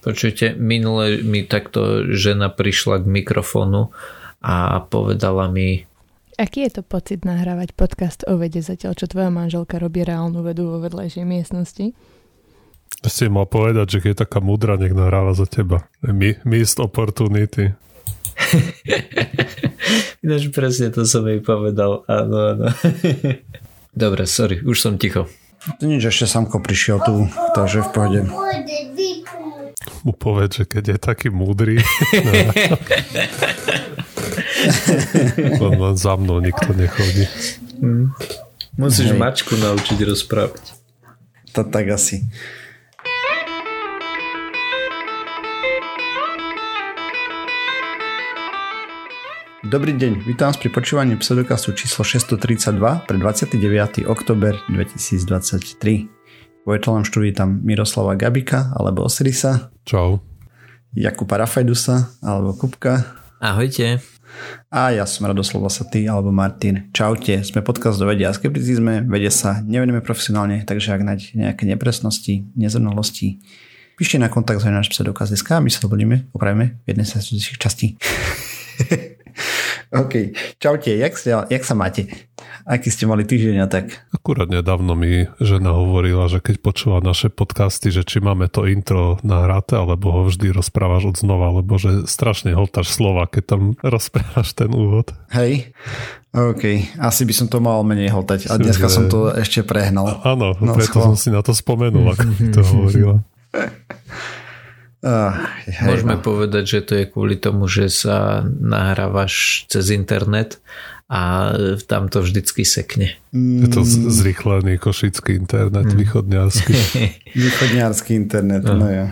Počujte, minule mi takto žena prišla k mikrofónu a povedala mi... Aký je to pocit nahrávať podcast o vede zatiaľ, čo tvoja manželka robí reálnu vedu vo vedľajšej miestnosti? Si mal povedať, že keď je taká mudra, nech nahráva za teba. Missed opportunity. Ináč presne to som jej povedal. Áno, áno. Dobre, sorry, už som ticho. To nič, ešte samko prišiel tu, takže v pohode mu povedz, že keď je taký múdry. len, len za mnou nikto nechodí. Hmm. Musíš Hej. mačku naučiť rozprávať. To tak asi. Dobrý deň, vítam vás pri počúvaní pseudokastu číslo 632 pre 29. oktober 2023. Vo virtuálnom štúdiu tam Miroslava Gabika alebo Osirisa. Čau. Jakuba Rafajdusa alebo Kupka. Ahojte. A ja som Radoslav Vasatý alebo Martin. Čaute, sme podcast do vedia a skepticizme, vede sa nevenujeme profesionálne, takže ak nájdete nejaké nepresnosti, nezrnalosti, píšte na kontakt za náš pseudokaz.sk a my sa to budeme opravíme v jednej z častí. OK. Čaute, jak, sa, jak sa máte? Aký ste mali týždeň a tak? Akurát nedávno mi žena hovorila, že keď počúva naše podcasty, že či máme to intro nahráte, alebo ho vždy rozprávaš od znova, lebo že strašne holtáš slova, keď tam rozprávaš ten úvod. Hej. OK, asi by som to mal menej holtať. A dneska že... som to ešte prehnal. Áno, no, preto schvál. som si na to spomenul, ako mi to hovorila. Uh, hej, Môžeme no. povedať, že to je kvôli tomu, že sa nahrávaš cez internet a tam to vždycky sekne. Je to zrychlený košický internet, mm. východňarský. východňarský internet, no, no ja.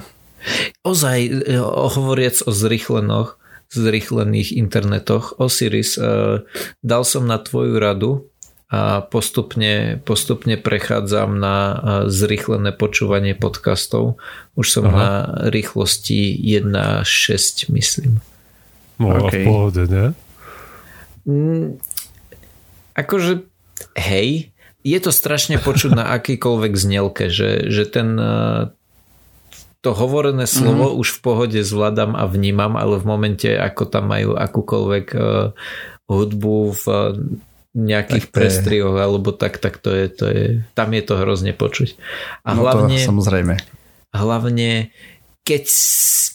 Ozaj, e, hovoriac o zrychlenoch, zrychlených internetoch, Osiris, uh, dal som na tvoju radu a postupne, postupne prechádzam na zrýchlené počúvanie podcastov. Už som Aha. na rýchlosti 1.6 myslím. No okay. v pohode, ne? Mm, akože hej, je to strašne počuť na akýkoľvek znelke, že, že ten to hovorené slovo mm-hmm. už v pohode zvládam a vnímam, ale v momente, ako tam majú akúkoľvek hudbu v nejakých prestrihoch alebo tak, tak to je, to je, tam je to hrozne počuť. A no hlavne, to samozrejme. Hlavne keď,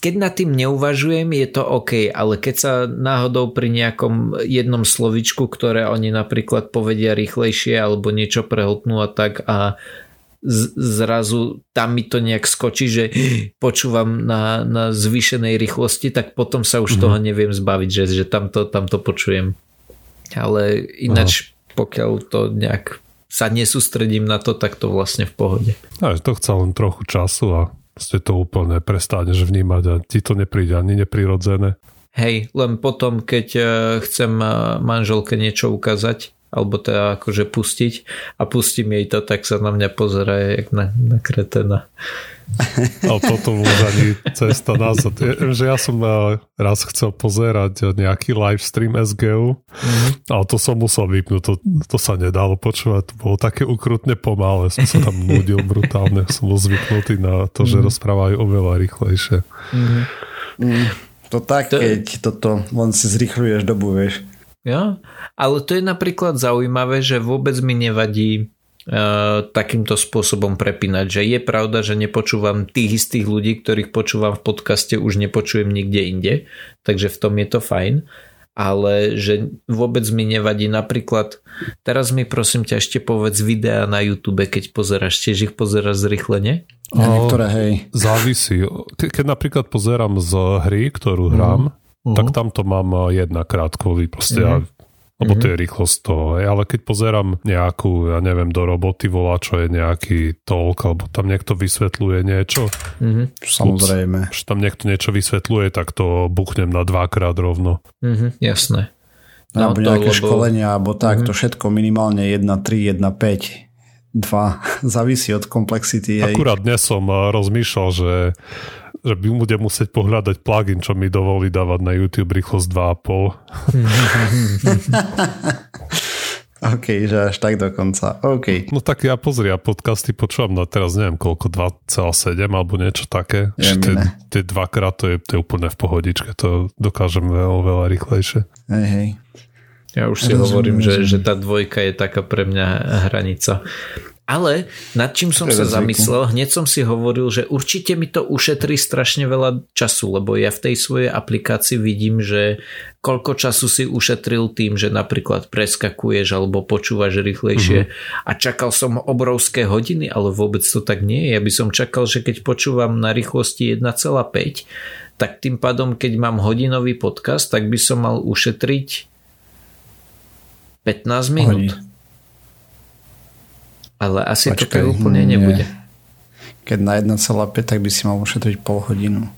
keď nad tým neuvažujem, je to OK, ale keď sa náhodou pri nejakom jednom slovičku, ktoré oni napríklad povedia rýchlejšie alebo niečo prehltnú a tak a zrazu tam mi to nejak skočí, že počúvam na, na zvýšenej rýchlosti, tak potom sa už mm-hmm. toho neviem zbaviť, že, že tamto, tamto počujem ale ináč Aha. pokiaľ to nejak sa nesústredím na to, tak to vlastne v pohode. A to chce len trochu času a ste to úplne prestaneš vnímať a ti to nepríde ani neprirodzené. Hej, len potom, keď eh, chcem eh, manželke niečo ukázať, alebo teda akože pustiť a pustím jej to, tak sa na mňa pozera jak na, na kretena. A potom už ani cesta nazad. Že ja som eh, raz chcel pozerať nejaký live stream SGU, mm-hmm. ale to som musel vypnúť, to, to sa nedalo počúvať, to bolo také ukrutne pomalé, som sa tam nudil brutálne, som bol zvyknutý na to, že mm-hmm. rozprávajú oveľa rýchlejšie. Mm-hmm. Mm, to tak, to... keď toto len si zrýchľuješ dobu, vieš. Ja? Ale to je napríklad zaujímavé, že vôbec mi nevadí uh, takýmto spôsobom prepínať. Že je pravda, že nepočúvam tých istých ľudí, ktorých počúvam v podcaste, už nepočujem nikde inde, takže v tom je to fajn. Ale že vôbec mi nevadí napríklad, teraz mi prosím ťa ešte povedz videa na YouTube, keď pozeráš, tiež ich pozeráš zrychlene? Ja, niektoré, hej. Závisí. Ke, keď napríklad pozerám z hry, ktorú hrám, mm uh-huh. tak tam to mám eh, jedenkrát kvôli proste uh-huh. lebo to je rýchlosť toho. Ale keď pozerám nejakú, ja neviem, do roboty volá, čo je nejaký talk, alebo tam niekto vysvetľuje niečo. Uh-huh. Samozrejme. Ups, tam niekto niečo vysvetľuje, tak to buchnem na dvakrát rovno. Uh-huh. Jasné. No, alebo nejaké lebo... školenia, alebo tak, uh-huh. to všetko minimálne 1, 3, 1, 5 dva, závisí od komplexity. Akurát dnes som eh, rozmýšľal, že že by budem musieť pohľadať plugin, čo mi dovolí dávať na YouTube rýchlosť 2,5. OK, že až tak dokonca. OK. No tak ja pozri, ja podcasty počúvam na teraz neviem koľko, 2,7 alebo niečo také. Že tie, dvakrát to je, to je úplne v pohodičke, to dokážem veľa, veľa rýchlejšie. Hej, hej. Ja už si Rozumiem, hovorím, že, rozumiem. že tá dvojka je taká pre mňa hranica. Ale nad čím som sa zamyslel, hneď som si hovoril, že určite mi to ušetrí strašne veľa času, lebo ja v tej svojej aplikácii vidím, že koľko času si ušetril tým, že napríklad preskakuješ alebo počúvaš rýchlejšie a čakal som obrovské hodiny, ale vôbec to tak nie je. Ja by som čakal, že keď počúvam na rýchlosti 1,5, tak tým pádom, keď mám hodinový podcast, tak by som mal ušetriť 15 minút. Hodí. Ale asi to Počkaj, tak úplne nie. nebude. Keď na 1,5, tak by si mal ušetriť pol hodinu.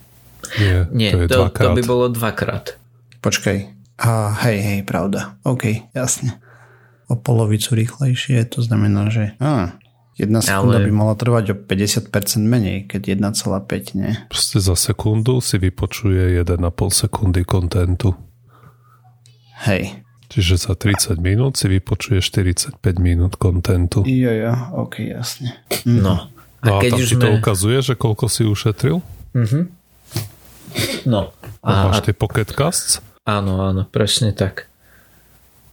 Nie, Nie, to je to, to by bolo dvakrát. Počkaj. A, hej, hej, pravda. OK, jasne. O polovicu rýchlejšie, to znamená, že... Á, jedna sekunda Ale- by mala trvať o 50% menej, keď 1,5, nie? Proste za sekundu si vypočuje 1,5 sekundy kontentu. Hej. Čiže za 30 minút si vypočuje 45 minút kontentu. Jo, jo, OK, jasne. No. A No a keď tam už ti to sme... ukazuje, že koľko si ušetril? No. A, máš tie pocket casts? áno, áno, presne tak.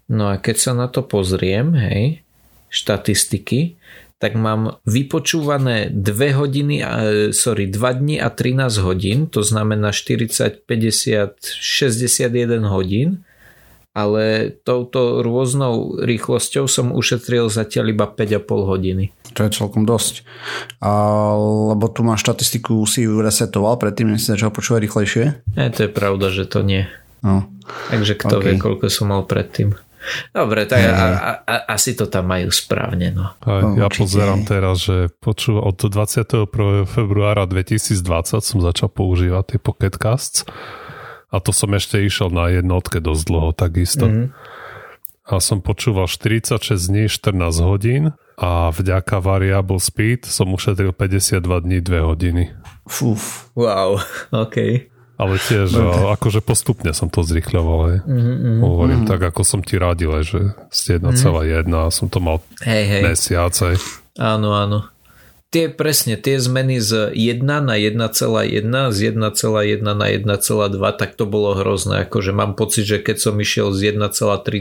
No a keď sa na to pozriem, hej, štatistiky, tak mám vypočúvané 2 hodiny, a, sorry, 2 dní a 13 hodín, to znamená 40, 50, 61 hodín, ale touto rôznou rýchlosťou som ušetril zatiaľ iba 5,5 hodiny. To je celkom dosť. A, lebo tu máš štatistiku, si ju resetoval predtým, než si začal počúvať rýchlejšie. E, to je pravda, že to nie. No. Takže kto OK. vie, koľko som mal predtým. Dobre, tak a, a, a, asi to tam majú správne, no. A No, ja určite. pozerám teraz, že počúva, od 21. februára 2020 som začal používať tie Pocket Casts a to som ešte išiel na jednotke dosť dlho takisto. Mhm. Mm-hmm. A som počúval 46 dní, 14 hodín a vďaka Variable Speed som ušetril 52 dní, 2 hodiny. Fúf. Wow, OK. Ale tiež, a, akože postupne som to zrýchľoval. Hej. Mm-hmm. Hovorím tak, ako som ti radil, že z 1,1 a som to mal Hej, hej, mesiac. Hej. áno, áno. Tie presne, tie zmeny z 1 na 1,1, z 1,1 na 1,2, tak to bolo hrozné. Akože mám pocit, že keď som išiel z 1,3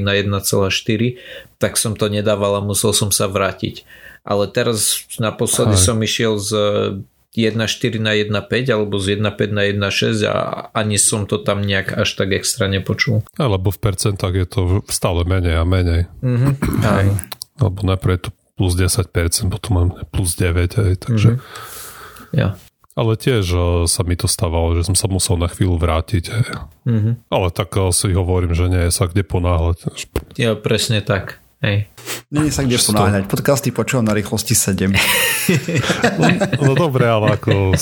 na 1,4, tak som to nedával a musel som sa vrátiť. Ale teraz naposledy Aj. som išiel z 1,4 na 1,5 alebo z 1,5 na 1,6 a ani som to tam nejak až tak extra nepočul. Alebo v percentách je to stále menej a menej. Mhm. Áno. Lebo najprv je to plus 10%, potom mám plus 9, hej, takže... Mhm. Ja. Ale tiež eh, sa mi to stávalo, že som sa musel na chvíľu vrátiť. Hej. Mhm. Ale tak eh, si hovorím, že nie je sa kde ponáhľať. Ja, presne tak. Hej. Nie je sa kde ponáhľať. Podcasty počúvam na rýchlosti 7. No dobre, ale ako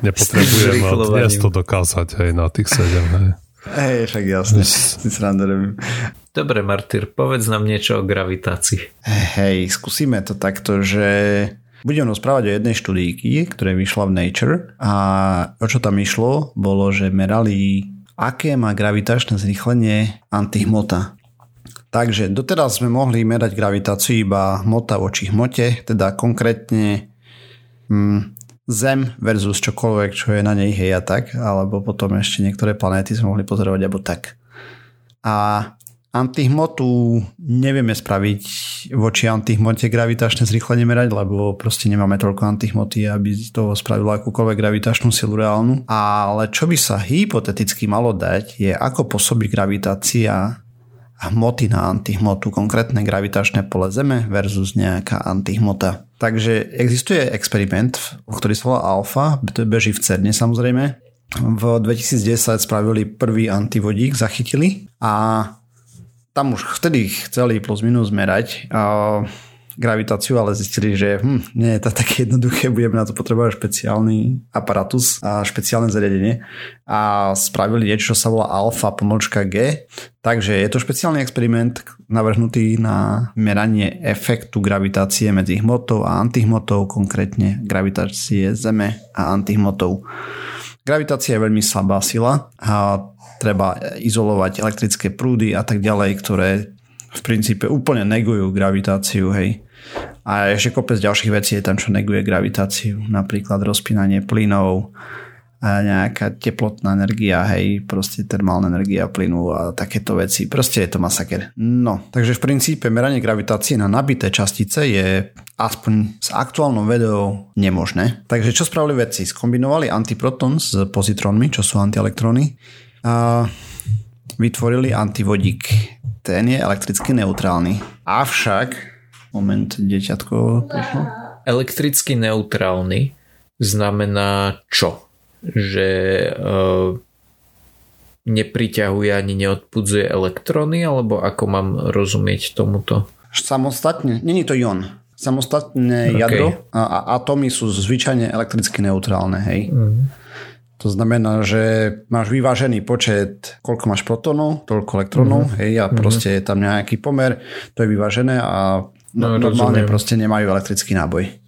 nepotrebujem zrýchľovaním. dnes to dokázať hej, na tých 7. Hej. Hej, však jasne. Si srandu robím. Dobre, Martyr, povedz nám niečo o gravitácii. Hej, skúsime to takto, že budem rozprávať o jednej štúdíky, ktorá vyšla v Nature a o čo tam išlo, bolo, že merali, aké má gravitačné zrýchlenie antihmota. Takže doteraz sme mohli merať gravitáciu iba hmota voči hmote, teda konkrétne hm, Zem versus čokoľvek, čo je na nej hej a tak, alebo potom ešte niektoré planéty sme mohli pozorovať alebo tak. A antihmotu nevieme spraviť voči antihmote gravitačné zrýchlenie merať, lebo proste nemáme toľko antihmoty, aby z toho spravilo akúkoľvek gravitačnú silu reálnu. Ale čo by sa hypoteticky malo dať, je ako pôsobí gravitácia hmoty na antihmotu, konkrétne gravitačné pole Zeme versus nejaká antihmota. Takže existuje experiment, ktorý sa volá Alpha, to beží v CERNE samozrejme. V 2010 spravili prvý antivodík, zachytili a tam už vtedy chceli plus minus merať a gravitáciu, ale zistili, že hm, nie je to také jednoduché, budeme na to potrebovať špeciálny aparatus a špeciálne zariadenie a spravili niečo, čo sa volá alfa pomočka G. Takže je to špeciálny experiment navrhnutý na meranie efektu gravitácie medzi hmotou a antihmotou, konkrétne gravitácie Zeme a antihmotou. Gravitácia je veľmi slabá sila a treba izolovať elektrické prúdy a tak ďalej, ktoré v princípe úplne negujú gravitáciu, hej. A ešte kopec ďalších vecí je tam, čo neguje gravitáciu. Napríklad rozpínanie plynov, a nejaká teplotná energia, hej, proste termálna energia plynu a takéto veci. Proste je to masaker. No, takže v princípe meranie gravitácie na nabité častice je aspoň s aktuálnou vedou nemožné. Takže čo spravili vedci? Skombinovali antiproton s pozitrónmi, čo sú antielektrony a vytvorili antivodík. Ten je elektricky neutrálny. Avšak, moment, deťatko Elektricky neutrálny znamená čo? že uh, nepriťahuje ani neodpudzuje elektróny, alebo ako mám rozumieť tomuto? Samostatne, není to ion. Samostatné okay. jadro a, a atómy sú zvyčajne elektricky neutrálne, hej. Mm. To znamená, že máš vyvážený počet, koľko máš protonov, toľko elektrónov, mm. hej, a proste mm. je tam nejaký pomer, to je vyvážené a no, normálne rozumiem. proste nemajú elektrický náboj.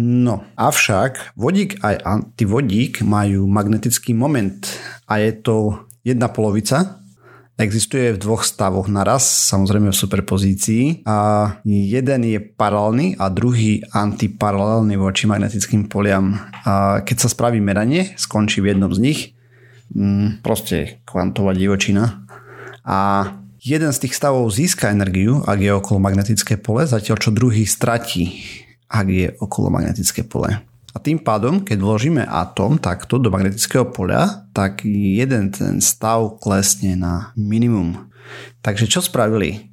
No, avšak vodík aj antivodík majú magnetický moment a je to jedna polovica. Existuje v dvoch stavoch naraz, samozrejme v superpozícii a jeden je paralelný a druhý antiparalelný voči magnetickým poliam. A keď sa spraví meranie, skončí v jednom z nich, mm, proste kvantová divočina a jeden z tých stavov získa energiu, ak je okolo magnetické pole, zatiaľ čo druhý stratí ak je okolo magnetické pole. A tým pádom, keď vložíme atóm takto do magnetického poľa, tak jeden ten stav klesne na minimum. Takže čo spravili?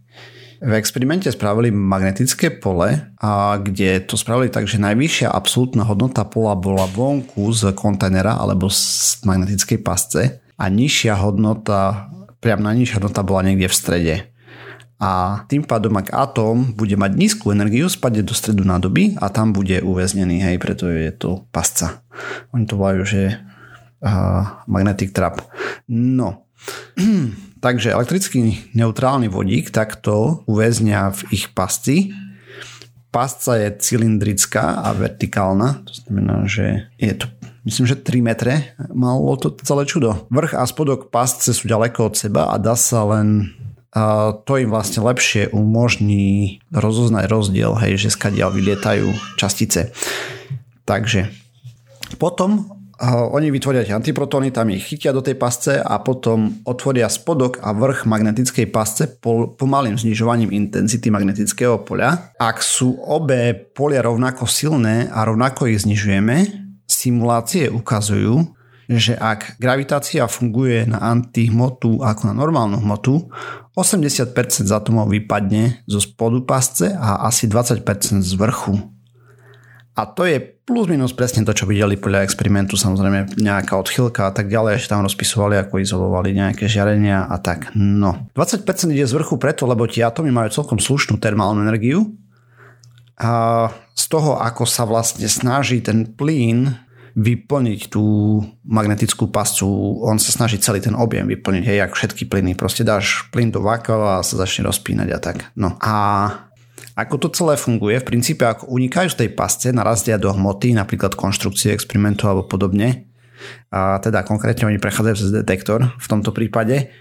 V experimente spravili magnetické pole, a kde to spravili tak, že najvyššia absolútna hodnota pola bola vonku z kontajnera alebo z magnetickej pasce a nižšia hodnota, priam najnižšia hodnota bola niekde v strede a tým pádom, ak atóm bude mať nízku energiu, spadne do stredu nádoby a tam bude uväznený, hej, preto je to pasca. Oni to volajú, že uh, magnetic trap. No, takže elektrický neutrálny vodík takto uväznia v ich pasci. Pasca je cylindrická a vertikálna, to znamená, že je to myslím, že 3 metre malo to celé čudo. Vrch a spodok pasce sú ďaleko od seba a dá sa len to im vlastne lepšie umožní rozoznať rozdiel, hej, že skadiaľ vylietajú častice. Takže potom oni vytvoria tie antiprotóny, tam ich chytia do tej pasce a potom otvoria spodok a vrch magnetickej pasce pomalým znižovaním intenzity magnetického poľa. Ak sú obe polia rovnako silné a rovnako ich znižujeme, simulácie ukazujú, že ak gravitácia funguje na antihmotu ako na normálnu hmotu, 80% z atomov vypadne zo spodu pasce a asi 20% z vrchu. A to je plus minus presne to, čo videli podľa experimentu, samozrejme nejaká odchylka a tak ďalej, že tam rozpisovali, ako izolovali nejaké žiarenia a tak. No, 20% ide z vrchu preto, lebo tie atómy majú celkom slušnú termálnu energiu a z toho, ako sa vlastne snaží ten plyn vyplniť tú magnetickú pascu, on sa snaží celý ten objem vyplniť, hej, jak všetky plyny, proste dáš plyn do vákova a sa začne rozpínať a tak. No a ako to celé funguje, v princípe ako unikajú z tej pasce, narazdia do hmoty, napríklad konštrukcie experimentu alebo podobne, a teda konkrétne oni prechádzajú cez detektor v tomto prípade.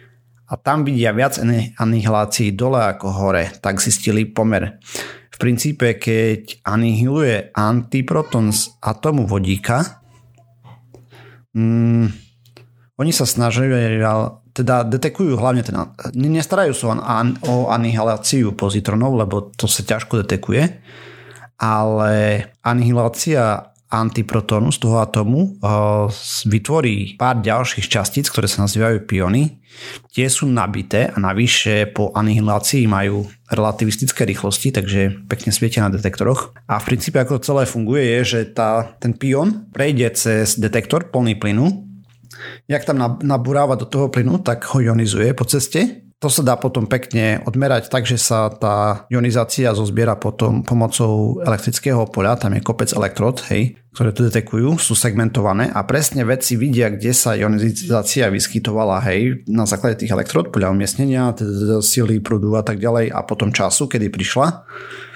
A tam vidia viac anihilácií dole ako hore, tak zistili pomer. V princípe, keď anihiluje antiproton z atomu vodíka, mm, oni sa snažia, teda detekujú hlavne ten, nestarajú sa o anihiláciu pozitronov, lebo to sa ťažko detekuje, ale anihilácia antiprotónu z toho atomu uh, vytvorí pár ďalších častíc, ktoré sa nazývajú piony. Tie sú nabité a navyše po anihilácii majú relativistické rýchlosti, takže pekne svietia na detektoroch. A v princípe ako celé funguje je, že tá, ten pion prejde cez detektor plný plynu, jak tam nabúráva do toho plynu, tak ho ionizuje po ceste to sa dá potom pekne odmerať tak, že sa tá ionizácia zozbiera potom pomocou elektrického poľa, tam je kopec elektrod, hej, ktoré to detekujú, sú segmentované a presne vedci vidia, kde sa ionizácia vyskytovala, hej, na základe tých elektrod, podľa umiestnenia, teda sily prúdu a tak ďalej a potom času, kedy prišla.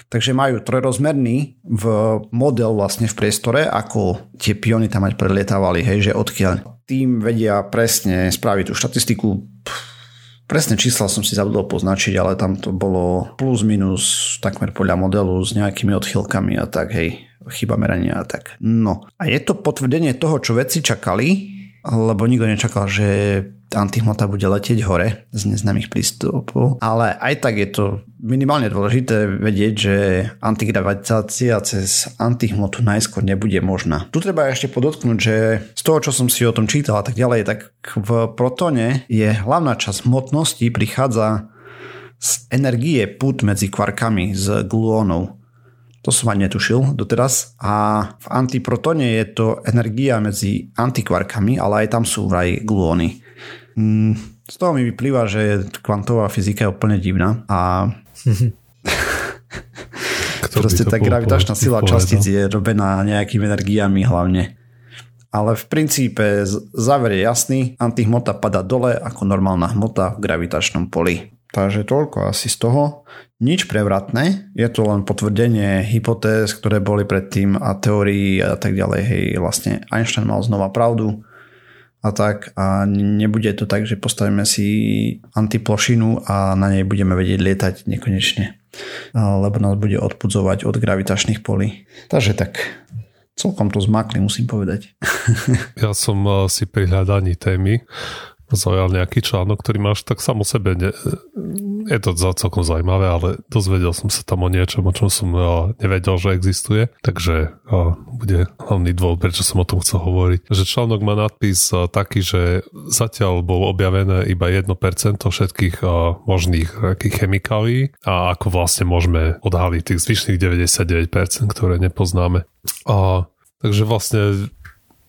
Takže majú trojrozmerný v model vlastne v priestore, ako tie piony tam mať prelietávali, hej, že odkiaľ. Tým vedia presne spraviť tú štatistiku, Presné čísla som si zabudol poznačiť, ale tam to bolo plus minus takmer podľa modelu s nejakými odchylkami a tak, hej, chyba merania a tak. No a je to potvrdenie toho, čo vedci čakali, lebo nikto nečakal, že antihmota bude letieť hore z neznámych prístupov. Ale aj tak je to minimálne dôležité vedieť, že antigravitácia cez antihmotu najskôr nebude možná. Tu treba ešte podotknúť, že z toho, čo som si o tom čítal a tak ďalej, tak v protone je hlavná časť hmotnosti prichádza z energie put medzi kvarkami z gluónov. To som ani netušil doteraz. A v antiprotone je to energia medzi antikvarkami, ale aj tam sú vraj gluóny. Mm, z toho mi vyplýva, že kvantová fyzika je úplne divná a proste tá gravitačná sila častíc je robená nejakými energiami hlavne. Ale v princípe záver je jasný, antihmota pada dole ako normálna hmota v gravitačnom poli. Takže toľko asi z toho. Nič prevratné, je to len potvrdenie hypotéz, ktoré boli predtým a teórií a tak ďalej. Hej, vlastne Einstein mal znova pravdu a tak a nebude to tak, že postavíme si antiplošinu a na nej budeme vedieť lietať nekonečne, lebo nás bude odpudzovať od gravitačných polí. Takže tak, celkom to zmakli, musím povedať. Ja som eh, si pri hľadaní témy zaujal nejaký článok, ktorý máš tak samo sebe. Ne, je to celkom zaujímavé, ale dozvedel som sa tam o niečom, o čom som nevedel, že existuje. Takže bude hlavný dôvod, prečo som o tom chcel hovoriť. Že článok má nadpis taký, že zatiaľ bolo objavené iba 1% všetkých možných chemikálií a ako vlastne môžeme odhaliť tých zvyšných 99%, ktoré nepoznáme. A, takže vlastne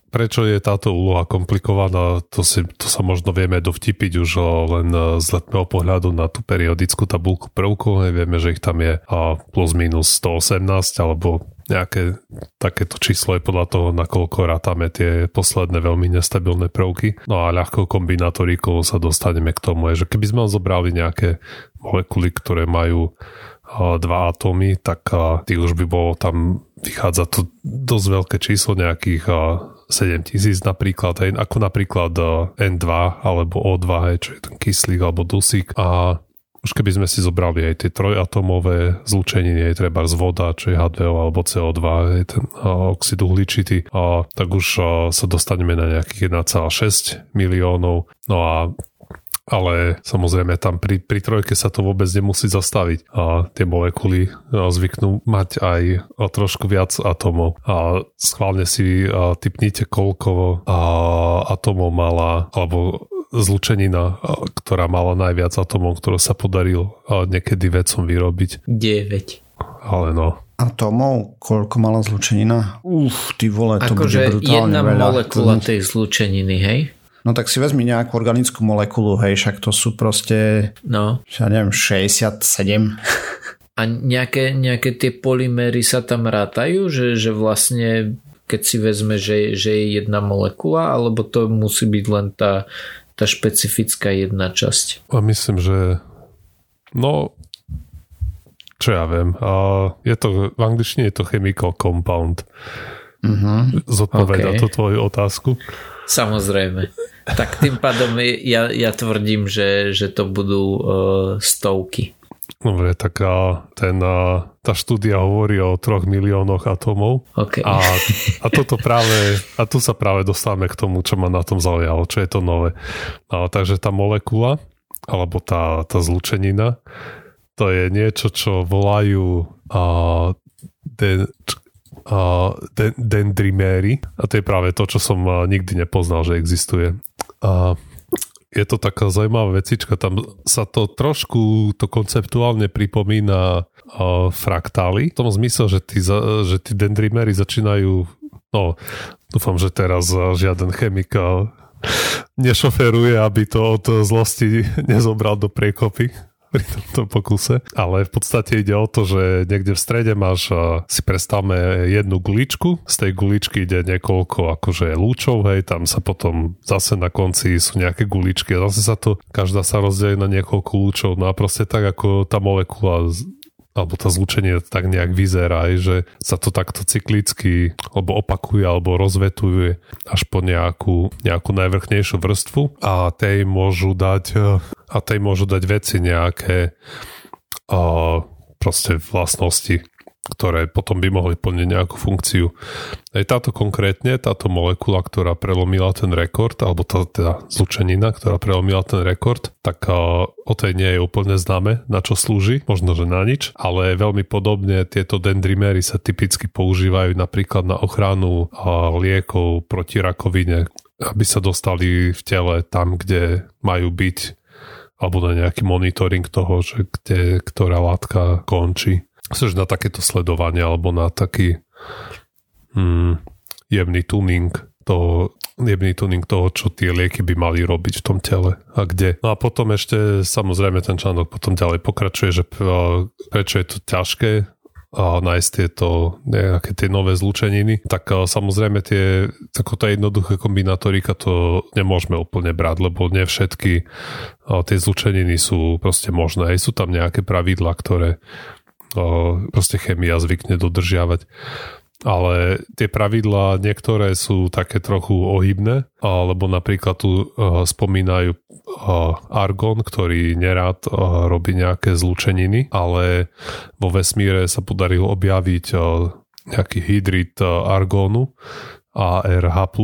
prečo je táto úloha komplikovaná, to, si, to sa možno vieme dovtipiť už len z letného pohľadu na tú periodickú tabulku prvkov. Vieme, že ich tam je plus minus 118 alebo nejaké takéto číslo je podľa toho, nakoľko rátame tie posledné veľmi nestabilné prvky. No a ľahkou kombinátorikou sa dostaneme k tomu, že keby sme zobrali nejaké molekuly, ktoré majú dva atómy, tak tých už by bolo tam vychádza to dosť veľké číslo nejakých 7000 napríklad, hej, ako napríklad eh, N2 alebo O2, hej, čo je ten kyslík alebo dusík a už keby sme si zobrali aj tie trojatomové zlúčeniny, aj treba z voda, čo je H2O alebo CO2, aj ten uh, oxid uhličitý, uh, tak už sa dostaneme na nejakých 1,6 miliónov. No a ale samozrejme tam pri, pri trojke sa to vôbec nemusí zastaviť a tie molekuly zvyknú mať aj trošku viac atomov a schválne si typnite koľko atomov mala alebo zlučenina, ktorá mala najviac atomov, ktorú sa podaril niekedy vedcom vyrobiť. 9. Ale no, atomov, koľko mala zlučenina? Uf, ty vole, to akože bude brutálne jedna veľa. molekula tej zlučeniny, hej? No tak si vezmi nejakú organickú molekulu, hej, však to sú proste, No. ja neviem, 67. A nejaké, nejaké tie polymery sa tam rátajú, že, že vlastne keď si vezme, že, že je jedna molekula, alebo to musí byť len tá, tá špecifická jedna časť. A myslím, že no čo ja viem, a je to, v angličtine je to chemical compound. Uh-huh. Zodpoveda OK. to tvoju otázku. Samozrejme. Tak tým pádom ja, ja tvrdím, že, že to budú uh, stovky. Dobre, tak a ten, a, tá štúdia hovorí o troch miliónoch atómov Okay. a, a toto práve, a tu sa práve dostávame k tomu, čo ma na tom zaujalo, čo je to nové. A, takže tá molekula, alebo tá, tá zlučenina, to je niečo, čo volajú a, den, a, den, dendriméry a to je práve to, čo som nikdy nepoznal, že existuje. A, je to taká zaujímavá vecička, tam sa to trošku to konceptuálne pripomína uh, fraktály, v tom zmysle, že tí, za, že tí dendrimery začínajú, no dúfam, že teraz žiaden chemik nešoferuje, aby to od zlosti nezobral do priekopy pri tomto pokuse, ale v podstate ide o to, že niekde v strede máš, si predstavme jednu guličku, z tej guličky ide niekoľko akože lúčov, hej, tam sa potom zase na konci sú nejaké guličky a zase sa to, každá sa rozdelí na niekoľko lúčov, no a proste tak ako tá molekula alebo tá zlučenie tak nejak vyzerá, že sa to takto cyklicky alebo opakuje alebo rozvetuje až po nejakú, nejakú najvrchnejšiu vrstvu. A tej môžu dať eh, a tej môžu dať veci nejaké a proste vlastnosti, ktoré potom by mohli plniť nejakú funkciu. Aj táto konkrétne, táto molekula, ktorá prelomila ten rekord, alebo tá teda zlučenina, ktorá prelomila ten rekord, tak o tej nie je úplne známe, na čo slúži, možno, že na nič, ale veľmi podobne tieto dendrimery sa typicky používajú napríklad na ochranu liekov proti rakovine, aby sa dostali v tele tam, kde majú byť alebo na nejaký monitoring toho, že kde, ktorá látka končí. Chceš na takéto sledovanie alebo na taký hmm, jemný tuning toho, jemný tuning toho, čo tie lieky by mali robiť v tom tele a kde. No a potom ešte samozrejme ten článok potom ďalej pokračuje, že prečo je to ťažké a nájsť tieto nejaké tie nové zlúčeniny, tak samozrejme tie, tá jednoduché kombinátorika to nemôžeme úplne brať, lebo nie všetky tie zlúčeniny sú proste možné. Sú tam nejaké pravidla, ktoré proste chemia zvykne dodržiavať ale tie pravidlá niektoré sú také trochu ohybné, lebo napríklad tu spomínajú argon, ktorý nerád robí nejaké zlúčeniny, ale vo vesmíre sa podarilo objaviť nejaký hydrid argónu, ARH+,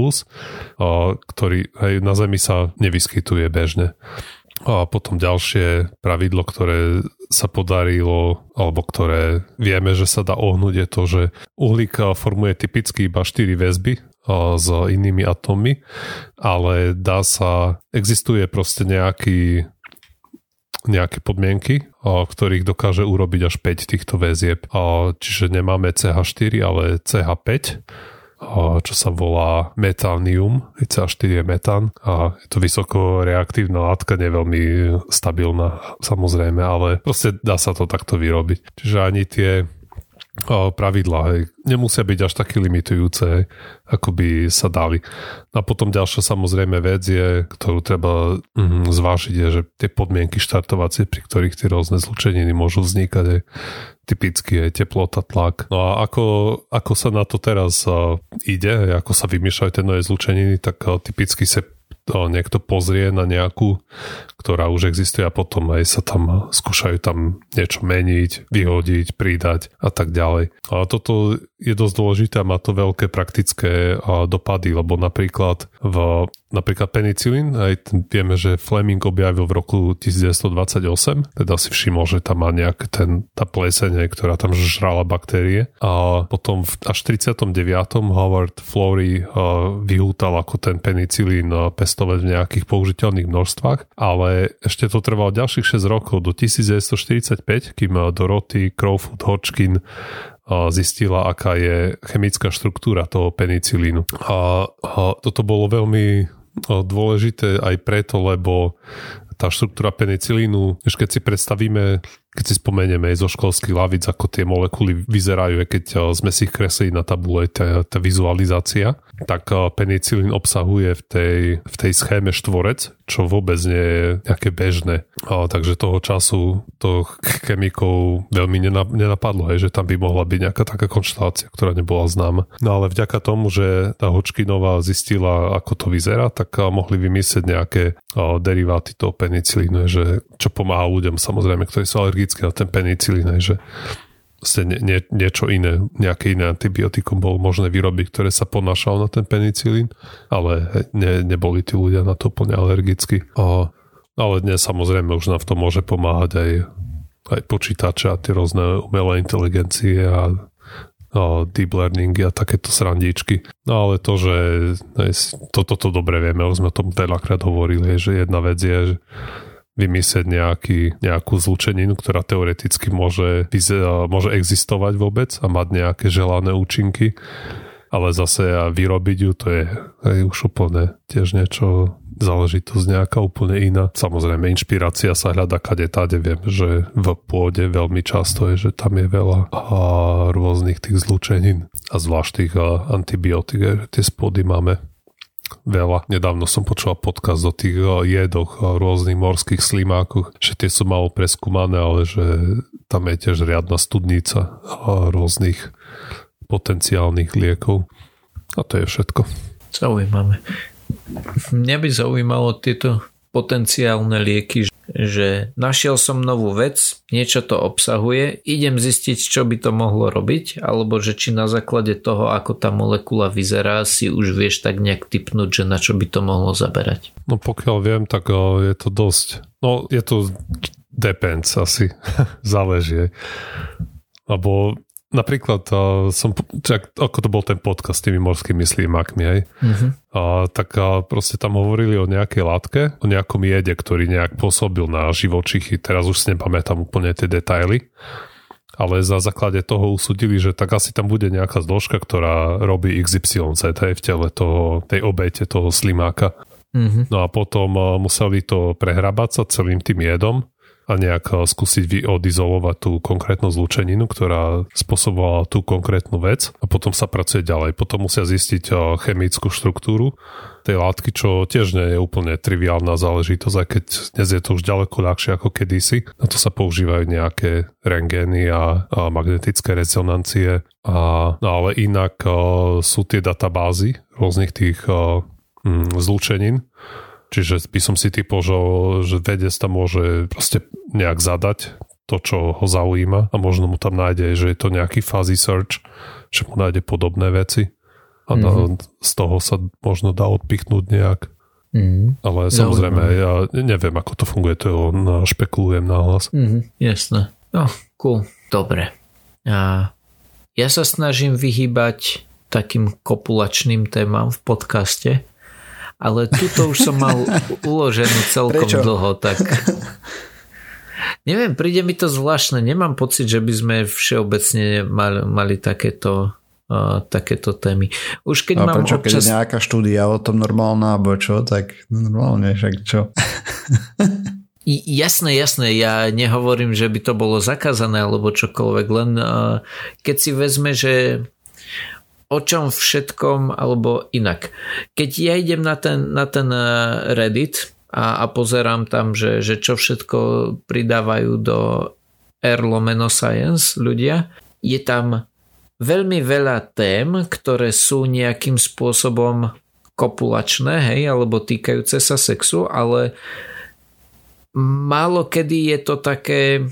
ktorý hej, na Zemi sa nevyskytuje bežne. A potom ďalšie pravidlo, ktoré sa podarilo, alebo ktoré vieme, že sa dá ohnúť, je to, že uhlík formuje typicky iba 4 väzby s inými atómmi, ale dá sa, existuje proste nejaký nejaké podmienky, ktorých dokáže urobiť až 5 týchto väzieb. Čiže nemáme CH4, ale CH5 čo sa volá metánium, CH4 je metán a je to vysoko reaktívna látka, nie veľmi stabilná samozrejme, ale proste dá sa to takto vyrobiť. Čiže ani tie pravidlá hej, nemusia byť až také limitujúce, ako by sa dali. A potom ďalšia samozrejme vec je, ktorú treba mm, zvážiť, je, že tie podmienky štartovacie, pri ktorých tie rôzne zlučeniny môžu vznikať, je, typicky je teplota, tlak. No a ako, ako sa na to teraz uh, ide, ako sa vymýšľajú tie nové zlučeniny, tak uh, typicky sa to niekto pozrie na nejakú, ktorá už existuje a potom aj sa tam skúšajú tam niečo meniť, vyhodiť, pridať a tak ďalej. A toto je dosť dôležité a má to veľké praktické dopady, lebo napríklad v napríklad penicilín, aj vieme, že Fleming objavil v roku 1928, teda si všimol, že tam má nejaké ten, tá plesenie, ktorá tam žrala baktérie a potom v, až 39. Howard Florey vyhútal ako ten penicilín pestovať v nejakých použiteľných množstvách, ale ešte to trvalo ďalších 6 rokov do 1945, kým Dorothy Crowfoot Hodgkin zistila, aká je chemická štruktúra toho penicilínu. A, a toto bolo veľmi dôležité aj preto, lebo tá štruktúra penicilínu, už keď si predstavíme keď si spomenieme zo školských lavic, ako tie molekuly vyzerajú, keď eh, sme si ich kreslili na tabule, tá, tá vizualizácia, tak eh, penicilín obsahuje v tej, v tej schéme štvorec, čo vôbec nie je nejaké bežné. A, takže toho času to chemikov veľmi nenapadlo, hej, že tam by mohla byť nejaká taká konštalácia, ktorá nebola známa. No ale vďaka tomu, že tá Hočkinová zistila, ako to vyzerá, tak mohli vymyslieť nejaké deriváty toho penicilínu, že čo pomáha ľuďom samozrejme, ktorí sú alergickí na ten penicilín, že vlastne nie, nie, niečo iné, nejaké iné antibiotikum bolo možné vyrobiť, ktoré sa ponášalo na ten penicilín, ale ne, neboli tí ľudia na to úplne alergickí. A, ale dnes samozrejme už nám v tom môže pomáhať aj, aj počítače a tie rôzne umelé inteligencie a a deep learningy a takéto srandičky. No ale to, že toto to, to dobre vieme, už sme o tom veľakrát hovorili, že jedna vec je, že vymyslieť nejaký, nejakú zlučeninu, ktorá teoreticky môže, môže existovať vôbec a mať nejaké želané účinky, ale zase a vyrobiť ju, to je aj už úplne tiež niečo záležitosť nejaká úplne iná. Samozrejme, inšpirácia sa hľada kade tade. Viem, že v pôde veľmi často je, že tam je veľa a rôznych tých zlučenín a zvlášť tých antibiotík, tie spody máme veľa. Nedávno som počul podcast o tých jedoch, o rôznych morských slimákoch, že tie sú malo preskúmané, ale že tam je tiež riadna studnica rôznych potenciálnych liekov. A to je všetko. Zaujímavé. Mňa by zaujímalo tieto potenciálne lieky, že našiel som novú vec, niečo to obsahuje, idem zistiť, čo by to mohlo robiť, alebo že či na základe toho, ako tá molekula vyzerá, si už vieš tak nejak typnúť, že na čo by to mohlo zaberať. No pokiaľ viem, tak je to dosť, no je to depends asi, záleží. Lebo napríklad uh, som, čak, ako to bol ten podcast s tými morskými slímakmi, hej, uh-huh. uh, tak uh, proste tam hovorili o nejakej látke, o nejakom jede, ktorý nejak pôsobil na živočichy, teraz už si nepamätám úplne tie detaily, ale za základe toho usudili, že tak asi tam bude nejaká zložka, ktorá robí XYZ hej, v tele toho, tej obete toho slimáka. Uh-huh. No a potom uh, museli to prehrabať sa celým tým jedom a nejak eh, skúsiť odizolovať tú konkrétnu zlúčeninu, ktorá spôsobovala tú konkrétnu vec a potom sa pracuje ďalej. Potom musia zistiť eh, chemickú štruktúru tej látky, čo tiež nie je úplne triviálna záležitosť, aj keď dnes je to už ďaleko ľahšie ako kedysi. Na to sa používajú nejaké rengény a, a magnetické rezonancie, a, no ale inak a, eh, sú tie databázy rôznych tých a, mm, Čiže by som si typol, že, že vedec tam môže proste nejak zadať to, čo ho zaujíma a možno mu tam nájde, že je to nejaký fuzzy search, že mu nájde podobné veci a mm-hmm. z toho sa možno dá odpichnúť nejak. Mm-hmm. Ale samozrejme, ja neviem, ako to funguje, to on špekulujem na hlas. Mm-hmm, jasné. No, cool. Dobre. A ja sa snažím vyhýbať takým kopulačným témam v podcaste, ale tuto už som mal uloženú celkom Prečo? dlho, tak neviem, príde mi to zvláštne, nemám pocit, že by sme všeobecne mali, mali takéto uh, takéto témy. Už keď A mám prečo, občas... keď je nejaká štúdia o tom normálna, alebo čo, tak normálne, však čo? Jasné, jasné, ja nehovorím, že by to bolo zakázané alebo čokoľvek, len uh, keď si vezme, že o čom všetkom, alebo inak. Keď ja idem na ten, na ten eh, Reddit a, a pozerám tam, že, že čo všetko pridávajú do R science ľudia, je tam veľmi veľa tém, ktoré sú nejakým spôsobom kopulačné, hej, alebo týkajúce sa sexu, ale málo kedy je to také,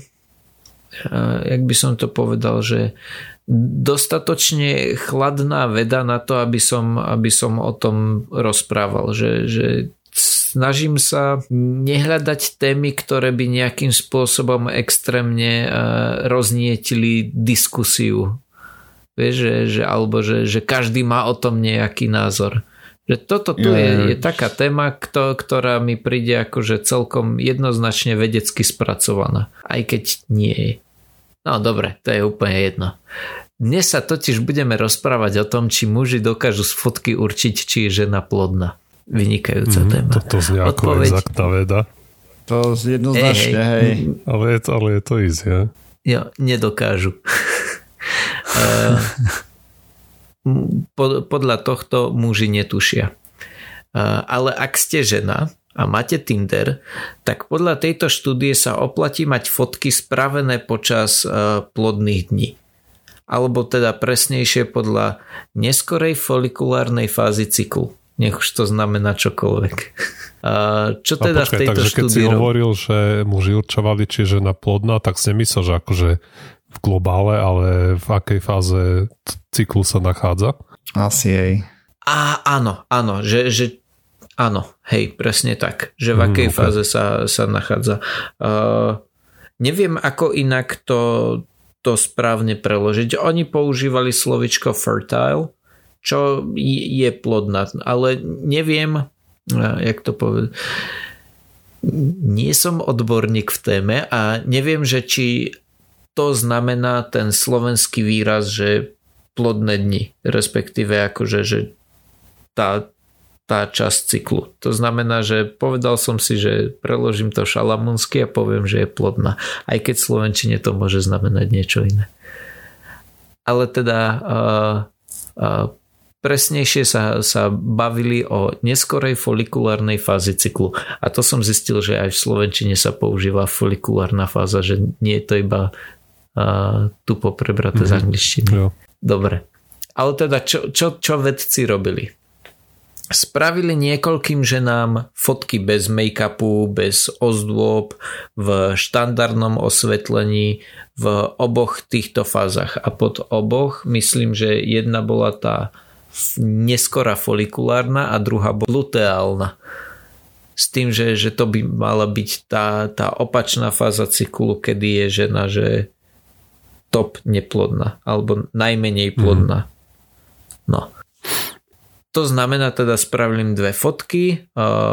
eh, jak by som to povedal, že dostatočne chladná veda na to, aby som, aby som o tom rozprával. Že, že snažím sa nehľadať témy, ktoré by nejakým spôsobom extrémne eh, roznietili diskusiu. Vieš, že, že, alebo že, že každý má o tom nejaký názor. Že toto tu je, je taká téma, ktorá mi príde akože celkom jednoznačne vedecky spracovaná. Aj keď nie je. No dobre, to je úplne jedno. Dnes sa totiž budeme rozprávať o tom, či muži dokážu z fotky určiť, či je žena plodná. Vynikajúca mm, téma. Toto znie ako Odpoveď... exaktná veda. To jednoznačne, hej. hej. Ale, je to, ale je to easy, ja? Jo, nedokážu. Eh, podľa tohto muži netušia. Eh, ale ak ste žena, a máte Tinder, tak podľa tejto štúdie sa oplatí mať fotky spravené počas e, plodných dní. Alebo teda presnejšie podľa neskorej folikulárnej fázy cyklu. Nech už to znamená čokoľvek. Čo teda počkaj, v tejto takže keď si hovoril, že muži určovali, či žena plodná, tak si nemyslel, že akože v globále, ale v akej fáze cyklu sa nachádza? Asi jej. A áno, áno, že, že Áno, hej, presne tak. Že v mm, akej mm, okay. fáze sa, sa nachádza. Uh, neviem, ako inak to, to správne preložiť. Oni používali slovičko fertile, čo je plodná, ale neviem, jak to povedať. Nie som odborník v téme a neviem, že či to znamená ten slovenský výraz, že plodné dni, respektíve akože, že tá, tá časť cyklu. To znamená, že povedal som si, že preložím to šalamúnsky a poviem, že je plodná. Aj keď v Slovenčine to môže znamenať niečo iné. Ale teda uh, uh, presnejšie sa, sa bavili o neskorej folikulárnej fázi cyklu. A to som zistil, že aj v Slovenčine sa používa folikulárna fáza, že nie je to iba uh, tupo prebraté mm-hmm. z mhm. angličtiny. Jo. Dobre. Ale teda čo, čo, čo vedci robili? Spravili niekoľkým ženám fotky bez make-upu, bez ozdôb, v štandardnom osvetlení v oboch týchto fázach. A pod oboch myslím, že jedna bola tá neskora folikulárna a druhá bola luteálna. S tým, že, že to by mala byť tá, tá opačná fáza cyklu, kedy je žena, že top neplodná alebo najmenej plodná. Mm. No. To znamená teda spravili dve fotky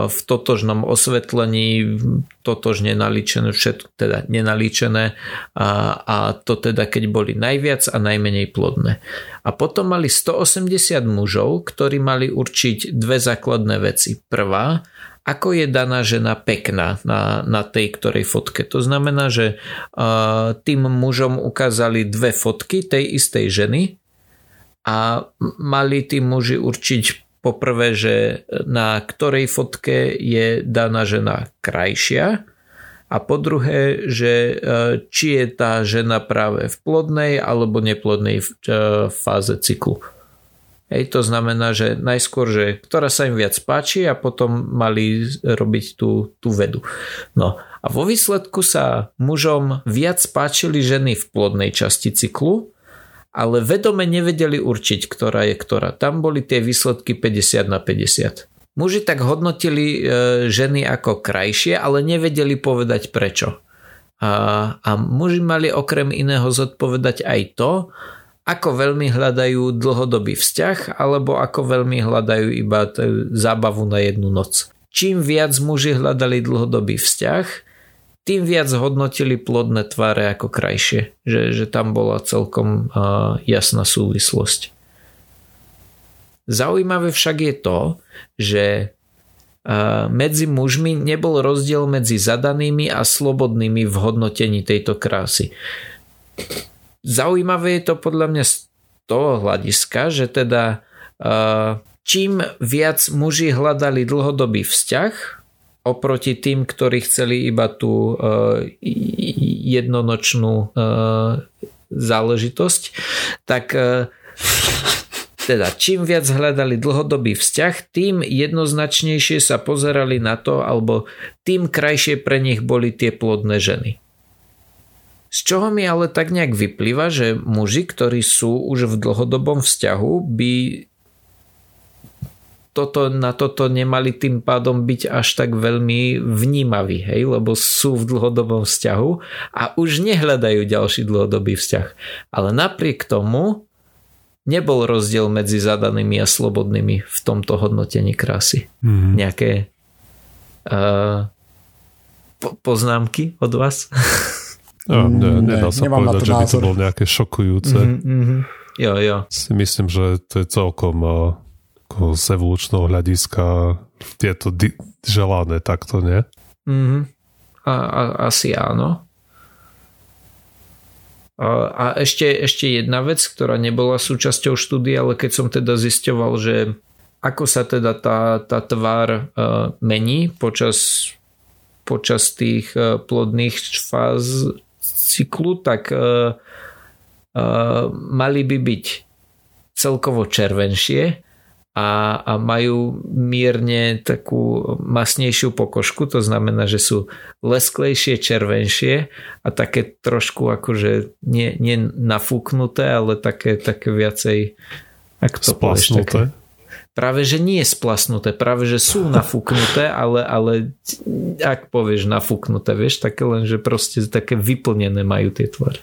v totožnom osvetlení, totožne nalíčené, všetko teda nenalíčené a, a to teda keď boli najviac a najmenej plodné. A potom mali 180 mužov, ktorí mali určiť dve základné veci. Prvá, ako je daná žena pekná na, na tej ktorej fotke. To znamená, že uh, tým mužom ukázali dve fotky tej istej ženy a mali tí muži určiť poprvé, že na ktorej fotke je daná žena krajšia a po druhé, že e, či je tá žena práve v plodnej alebo neplodnej e, fáze cyklu. Hej, to znamená, že najskôr, že ktorá sa im viac páči a potom mali robiť tú, tú vedu. No a vo výsledku sa mužom viac páčili ženy v plodnej časti cyklu ale vedome nevedeli určiť, ktorá je ktorá. Tam boli tie výsledky 50 na 50. Muži tak hodnotili e, ženy ako krajšie, ale nevedeli povedať prečo. A, a muži mali okrem iného zodpovedať aj to, ako veľmi hľadajú dlhodobý vzťah, alebo ako veľmi hľadajú iba zábavu na jednu noc. Čím viac muži hľadali dlhodobý vzťah, tým viac hodnotili plodné tváre ako krajšie. Že, že tam bola celkom uh, jasná súvislosť. Zaujímavé však je to, že medzi mužmi nebol rozdiel medzi zadanými a slobodnými v hodnotení tejto krásy. Zaujímavé je to podľa mňa z toho hľadiska, že teda čím viac muži hľadali dlhodobý vzťah, oproti tým, ktorí chceli iba tú uh, jednonočnú uh, záležitosť, tak uh, teda čím viac hľadali dlhodobý vzťah, tým jednoznačnejšie sa pozerali na to, alebo tým krajšie pre nich boli tie plodné ženy. Z čoho mi ale tak nejak vyplýva, že muži, ktorí sú už v dlhodobom vzťahu, by toto, na toto nemali tým pádom byť až tak veľmi vnímaví, hej, lebo sú v dlhodobom vzťahu a už nehľadajú ďalší dlhodobý vzťah. Ale napriek tomu nebol rozdiel medzi zadanými a slobodnými v tomto hodnotení krásy. Mm-hmm. Nejaké uh, po- poznámky od vás? No, ne, nedá sa povedať, že by to bolo nejaké šokujúce. Mm-hmm. Jo, jo. Si myslím, že to je celkom uh, ako z evolučného hľadiska je to di- želané takto, nie? Mm-hmm. A, a, asi áno. A, a ešte, ešte jedna vec, ktorá nebola súčasťou štúdie, ale keď som teda zisťoval, že ako sa teda tá, tá tvár uh, mení počas, počas tých uh, plodných fáz cyklu, tak uh, uh, mali by byť celkovo červenšie a, a majú mierne takú masnejšiu pokožku, to znamená, že sú lesklejšie, červenšie a také trošku akože nie, nie nafúknuté, ale také, také viacej ako to povieš, také, práve že nie splasnuté, práve že sú nafúknuté, ale, ale ak povieš nafúknuté, vieš, také len, že proste také vyplnené majú tie tvary.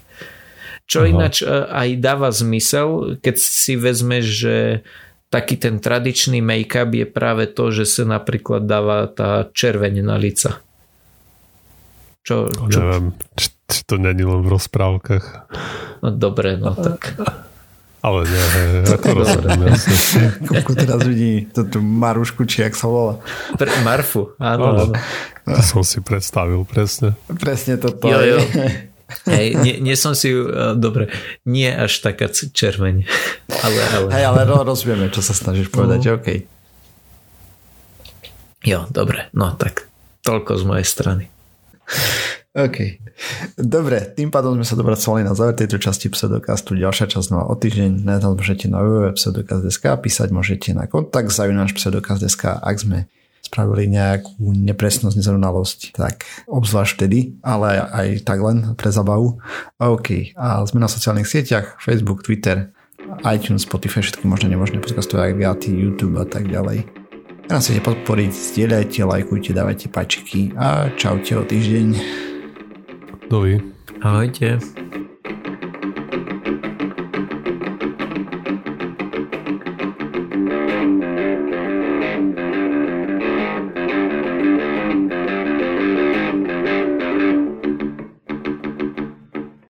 Čo Aha. ináč e, aj dáva zmysel, keď si vezmeš, že taký ten tradičný make-up je práve to, že sa napríklad dáva tá červeň na lica. Čo, čo? Neviem, či, či to není len v rozprávkach. No dobre, no tak... Ale nie, ako rozumiem. Koľko teraz vidí tú Marušku, či jak sa volá. Pre, Marfu, áno. áno. To som si predstavil, presne. Presne toto. Jo, jo. Hej, nie, nie som si, uh, dobre, nie až taká červeň. Ale, ale... Hej, ale rozumieme, čo sa snažíš povedať, no. OK. Jo, dobre, no tak toľko z mojej strany. OK. Dobre, tým pádom sme sa dopracovali na záver tejto časti pseudokastu. Ďalšia časť znova o týždeň. Nájsť môžete na www.pseudokast.sk písať môžete na kontakt zavináš pseudokast.sk ak sme spravili nejakú nepresnosť, nezrovnalosť, tak obzvlášť vtedy, ale aj tak len pre zabavu. OK. A sme na sociálnych sieťach, Facebook, Twitter, iTunes, Spotify, všetky možné nemožné podcastové agregáty, YouTube a tak ďalej. Ak nás chcete podporiť, zdieľajte, lajkujte, dávajte páčiky a čaute o týždeň. Dovi. Ahojte.